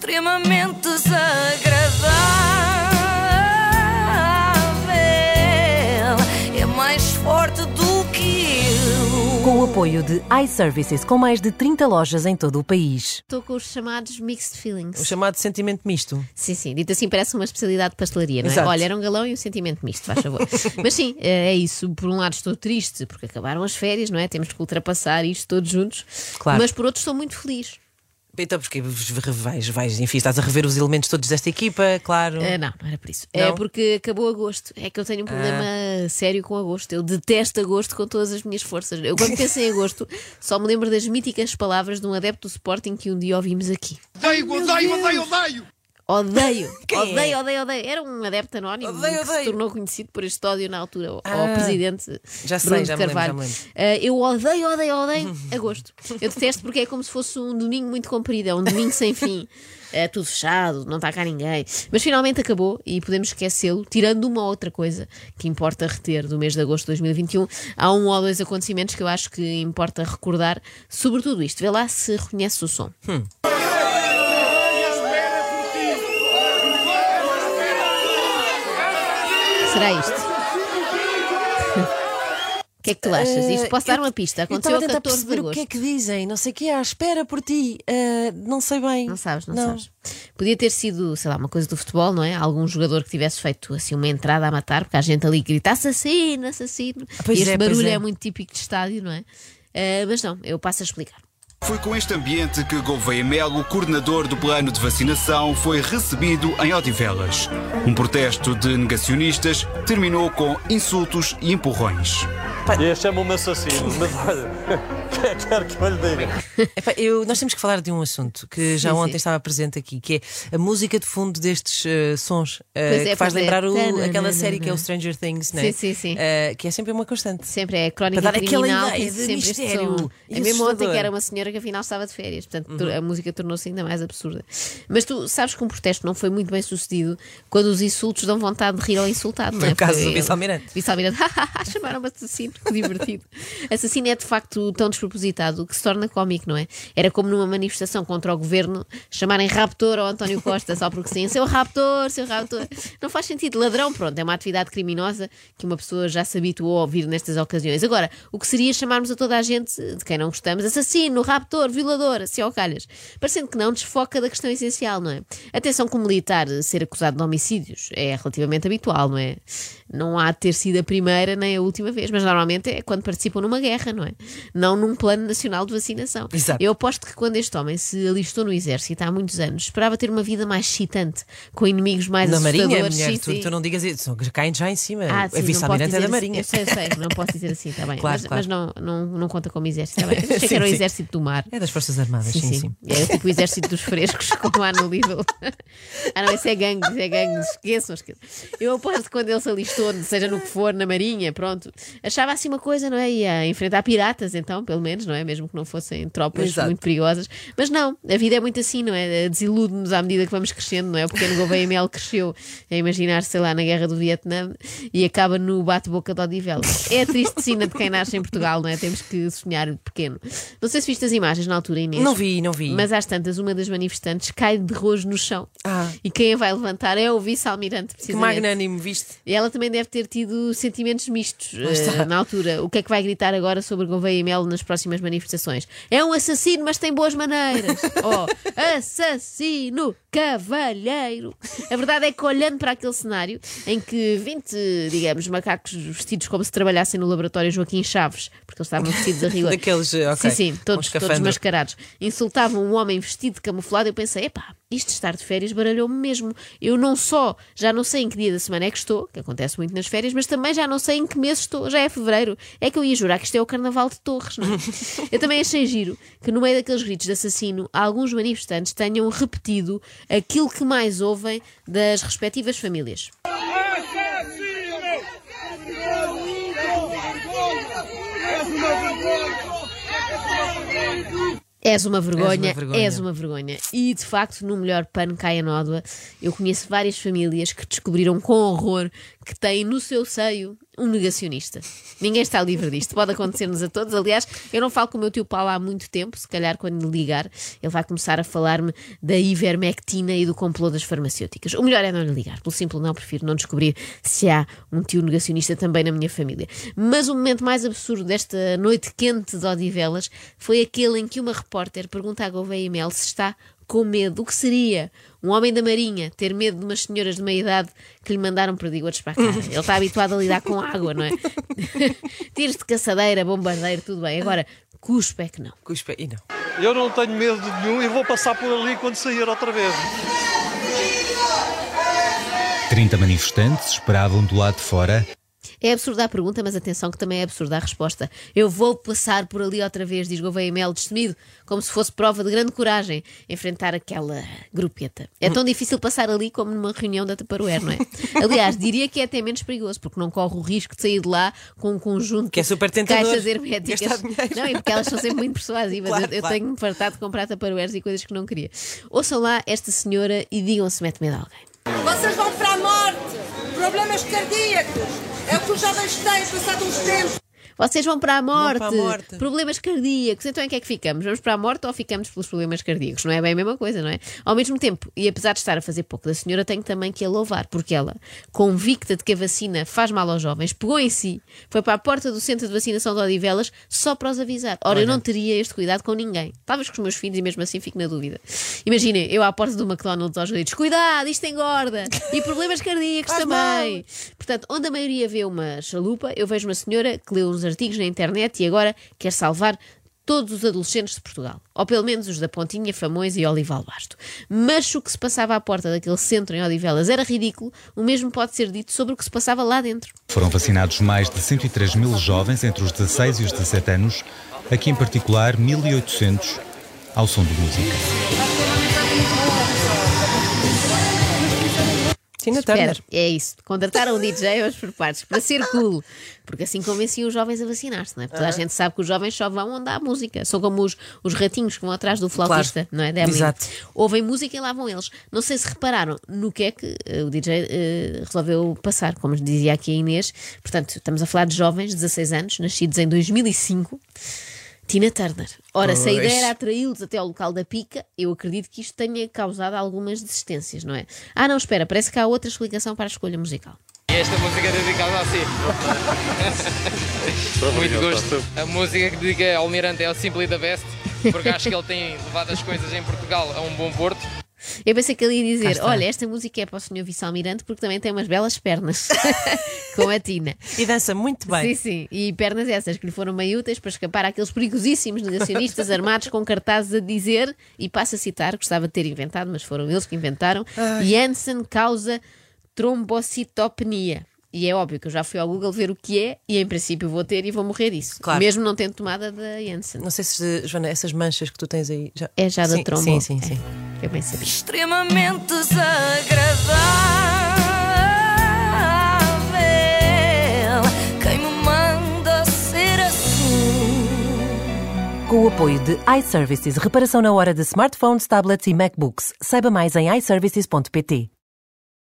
extremamente desagradável. É mais forte do que eu. Com o apoio de iServices, com mais de 30 lojas em todo o país. Estou com os chamados mixed feelings. O chamado sentimento misto. Sim, sim, dito assim parece uma especialidade de pastelaria, não é? Exato. Olha, era um galão e um sentimento misto, faz favor. Mas sim, é isso. Por um lado estou triste porque acabaram as férias, não é? Temos que ultrapassar isto todos juntos. Claro. Mas por outro estou muito feliz. Então, porque vais, vais, enfim, estás a rever os elementos todos desta equipa, claro. Ah, não, não era por isso. É Não? porque acabou agosto. É que eu tenho um problema sério com agosto. Eu detesto agosto com todas as minhas forças. Eu, quando penso em agosto, só me lembro das míticas palavras de um adepto do Sporting que um dia ouvimos aqui. Odeio, odeio, odeio, odeio! Odeio, é? odeio, odeio, odeio. Era um adepto anónimo Odeio, que se tornou conhecido por este ódio na altura ao, Ah, presidente já sei, Bruno já me lembro, Carvalho. já me lembro. Ah, eu odeio, odeio, odeio agosto. Eu detesto porque é como se fosse um domingo muito comprido, é um domingo sem fim. É tudo fechado, não está cá ninguém. Mas finalmente acabou e podemos esquecê-lo, tirando uma outra coisa que importa reter do mês de agosto de 2021. Há um ou dois acontecimentos que eu acho que importa recordar, sobretudo isto. Vê lá se reconhece o som. Será isto? O que é que tu achas? Isto posso dar uma pista. Eh, Eu Aconteceu a a tentar 14 de perceber o agosto. que é que dizem, não sei o que é, à espera por ti. Ah, não sei bem. Não sabes, não, sabes. Podia ter sido, sei lá, uma coisa do futebol, não é? Algum jogador que tivesse feito assim uma entrada a matar, porque há gente ali grita assassino, assassino. pois e este é, barulho é. é. muito típico de estádio, não é? Ah, mas não, eu passo a explicar. Foi com este ambiente que Gouveia Melo, coordenador do plano de vacinação, foi recebido em Odivelas. Um protesto de negacionistas terminou com insultos e empurrões. E chamam-me assassino, mas olha, que é que quer que eu lhe diga? Epá, eu- nós temos que falar de um assunto que já Sim, ontem sim. estava presente aqui, que é a música de fundo destes eh, sons, Pois é, que faz é. lembrar o- Tananana. aquela série que é o Stranger Things, não é? Sim, sim, sim. Eh, que é sempre uma constante. Sempre é crónica Para dar aquela criminal, ideia tem de mistério som. e É mesmo ontem que era uma senhora que afinal estava de férias, portanto Uhum. a música tornou-se ainda mais absurda. Mas tu sabes que um protesto não foi muito bem sucedido quando os insultos dão vontade de rir ao insultado, não Foi é? o caso do vice-almirante. Vice-almirante, chamaram-me assassino, que divertido. Assassino é de facto tão despropositado que se torna cómico, não é? Era como numa manifestação contra o governo chamarem raptor ao António Costa só porque sim, seu raptor, seu raptor. Não faz sentido. Ladrão, pronto, é uma atividade criminosa que uma pessoa já se habituou a ouvir nestas ocasiões. Agora, o que seria chamarmos a toda a gente, de quem não gostamos, assassino, raptor, violador, assim ao calhas. Parecendo que não, desfoca da questão essencial, não é? Atenção que um militar ser acusado de homicídios é relativamente habitual, não é? Não há de ter sido a primeira nem a última vez, mas normalmente é quando participam numa guerra, não é? Não num plano nacional de vacinação. Exato. Eu aposto que quando este homem se alistou no exército há muitos anos, esperava ter uma vida mais excitante, com inimigos mais Na Marinha, mulher, Sim, tu, sim. tu não digas isso, caem já em cima. Ah, a sim, não vice-almirante é da Marinha. assim. Eu sei, sei, não posso dizer assim, está bem. Claro, mas claro. mas não, não, não conta como exército, está bem. Achei que Sim, era o sim. exército do mar. É das Forças Armadas, sim, sim. É tipo o exército dos frescos, como há no livro. Ah, não, esse é gangues, é gangues, esqueçam, esqueçam. Eu aposto que quando ele se alistou, seja no que for, na Marinha, pronto, achava assim uma coisa, não é? Ia enfrentar piratas, então, pelo menos, não é? Mesmo que não fossem tropas Exato. muito perigosas. Mas não, a vida é muito assim, não é? Desilude-nos à medida que vamos crescendo, não é? O pequeno Gouveia Mel cresceu a imaginar, sei lá, na guerra do Vietnã e acaba no bate-boca de Odivelas. É a triste sina de quem nasce em Portugal, não é? Temos que sonhar pequeno. Não sei se viste as imagens na altura, Inês. Não vi, não vi. Mas às tantas, uma das manifestantes cai de rojo no chão. Ah. E quem a vai levantar é o vice-almirante, Que precisamente. magnânimo, viste? E ela também deve ter tido sentimentos mistos eh, na altura. O que é que vai gritar agora sobre Gouveia e Melo nas próximas manifestações? É um assassino, mas tem boas maneiras. oh, assassino, cavalheiro. A verdade é que olhando para aquele cenário em que 20, digamos, macacos vestidos como se trabalhassem no laboratório Joaquim Chaves, porque eles estavam vestidos a rigor. Daqueles, eh, ok, Sim, sim, todos, todos mascarados. Insultavam um homem vestido de camuflado. Eu pensei, epá, isto de estar de férias baralhou-me mesmo. Eu não só já não sei em que dia da semana é que estou, que acontece muito nas férias, mas também já não sei em que mês estou. Já é fevereiro. É que eu ia jurar que isto é o Carnaval de Torres, não é? Eu também achei giro que no meio daqueles gritos de assassino, alguns manifestantes tenham repetido aquilo que mais ouvem das respectivas famílias. És uma vergonha, És uma vergonha. és uma vergonha. E de facto, no melhor pano cai a nódoa, eu conheço várias famílias que descobriram com horror que têm no seu seio um negacionista. Ninguém está livre disto. Pode acontecer-nos a todos. Aliás, eu não falo com o meu tio Paulo há muito tempo. Se calhar, quando lhe ligar, ele vai começar a falar-me da ivermectina e do complô das farmacêuticas. O melhor é não lhe ligar. Pelo simples não, prefiro não descobrir se há um tio negacionista também na minha família. Mas o momento mais absurdo desta noite quente de Odivelas foi aquele em que uma repórter pergunta à Gouveia Mel se está com medo. O que seria um homem da Marinha ter medo de umas senhoras de meia idade que lhe mandaram perdigotes para a cara? Ele está habituado a lidar com água, não é? Tiros de caçadeira, bombardeiro, tudo bem. Agora, cuspe é que não. Cuspa e não. Eu não tenho medo de nenhum e vou passar por ali quando sair outra vez. 30 manifestantes esperavam do lado de fora É absurda a pergunta, mas atenção que também é absurda a resposta. Eu vou passar por ali outra vez, diz Gouveia Mel, destemido, como se fosse prova de grande coragem enfrentar aquela grupeta. É tão difícil passar ali como numa reunião da Tupperware, não é? Aliás, diria que é até menos perigoso, porque não corre o risco de sair de lá com um conjunto Que é super de tentador. caixas herméticas. Não, e porque elas são sempre muito persuasivas. Claro, eu eu claro. tenho-me fartado de comprar Tupperwares e coisas que não queria. Ouçam lá esta senhora e digam se mete medo a alguém. Vocês vão para a morte, problemas cardíacos. É o que os jovens têm passado uns tempos. Vocês vão para a morte, para a morte. problemas cardíacos. Então em que é que ficamos? Vamos para a morte ou ficamos pelos problemas cardíacos? Não é bem a mesma coisa, não é? Ao mesmo tempo, e apesar de estar a fazer pouco da senhora, tenho também que a louvar, porque ela, convicta de que a vacina faz mal aos jovens, pegou em si, foi para a porta do centro de vacinação de Odivelas só para os avisar. Ora, eu não teria este cuidado com ninguém. Talvez com os meus filhos e mesmo assim fico na dúvida. Imaginem, eu à porta do McDonald's aos gritos: cuidado, isto engorda! E problemas cardíacos também. Portanto, onde a maioria vê uma chalupa, eu vejo uma senhora que leu uns artigos na internet e agora quer salvar todos os adolescentes de Portugal. Ou pelo menos os da Pontinha, Famões e Olival Basto. Mas o que se passava à porta daquele centro em Odivelas era ridículo, o mesmo pode ser dito sobre o que se passava lá dentro. foram vacinados mais de 103 mil jovens entre os 16 e os 17 anos, aqui em particular 1.800 ao som de música. Tina Espera, Turner. é isso. Contrataram um DJ aos por partes para ser cool. Porque assim convenciam os jovens a vacinar-se, não é? Porque toda a gente sabe que os jovens só vão onde há música. São como os, os ratinhos que vão atrás do flautista, não é? Da Emily. Exato. Ouvem música e lá vão eles. Não sei se repararam no que é que eh, o DJ eh, resolveu passar, como dizia aqui a Inês. Portanto, estamos a falar de jovens, 16 anos, nascidos em 2005. Tina Turner. Ora, se a ideia era atraí-los até ao local da pica, eu acredito que isto tenha causado algumas desistências, não é? Ah, não, espera, parece que há outra explicação para a escolha musical. E esta música é dedicada a si. Muito gosto. A música que dedica ao Almirante é o Simply the Best, porque acho que ele tem levado as coisas em Portugal a um bom porto. Eu pensei que ele ia dizer. Olha, esta música é para o Sr. Vice-Almirante porque também tem umas belas pernas, com a Tina. E dança muito bem. Sim, sim. E pernas essas que lhe foram meio úteis para escapar àqueles perigosíssimos negacionistas armados com cartazes a dizer, e passo a citar, gostava de ter inventado, mas foram eles que inventaram: Janssen causa trombocitopenia. E é óbvio que eu já fui ao Google ver o que é e em princípio vou ter e vou morrer disso. Claro. Mesmo não tendo tomada da Janssen. Não sei se, Joana, essas manchas que tu tens aí. Já... É já da sim, trombo. Sim, sim, sim. É, eu bem sabia. extremamente desagradável. Quem me manda ser assim? Com o apoio de iServices, reparação na hora de smartphones, tablets e MacBooks. Saiba mais em iServices.pt.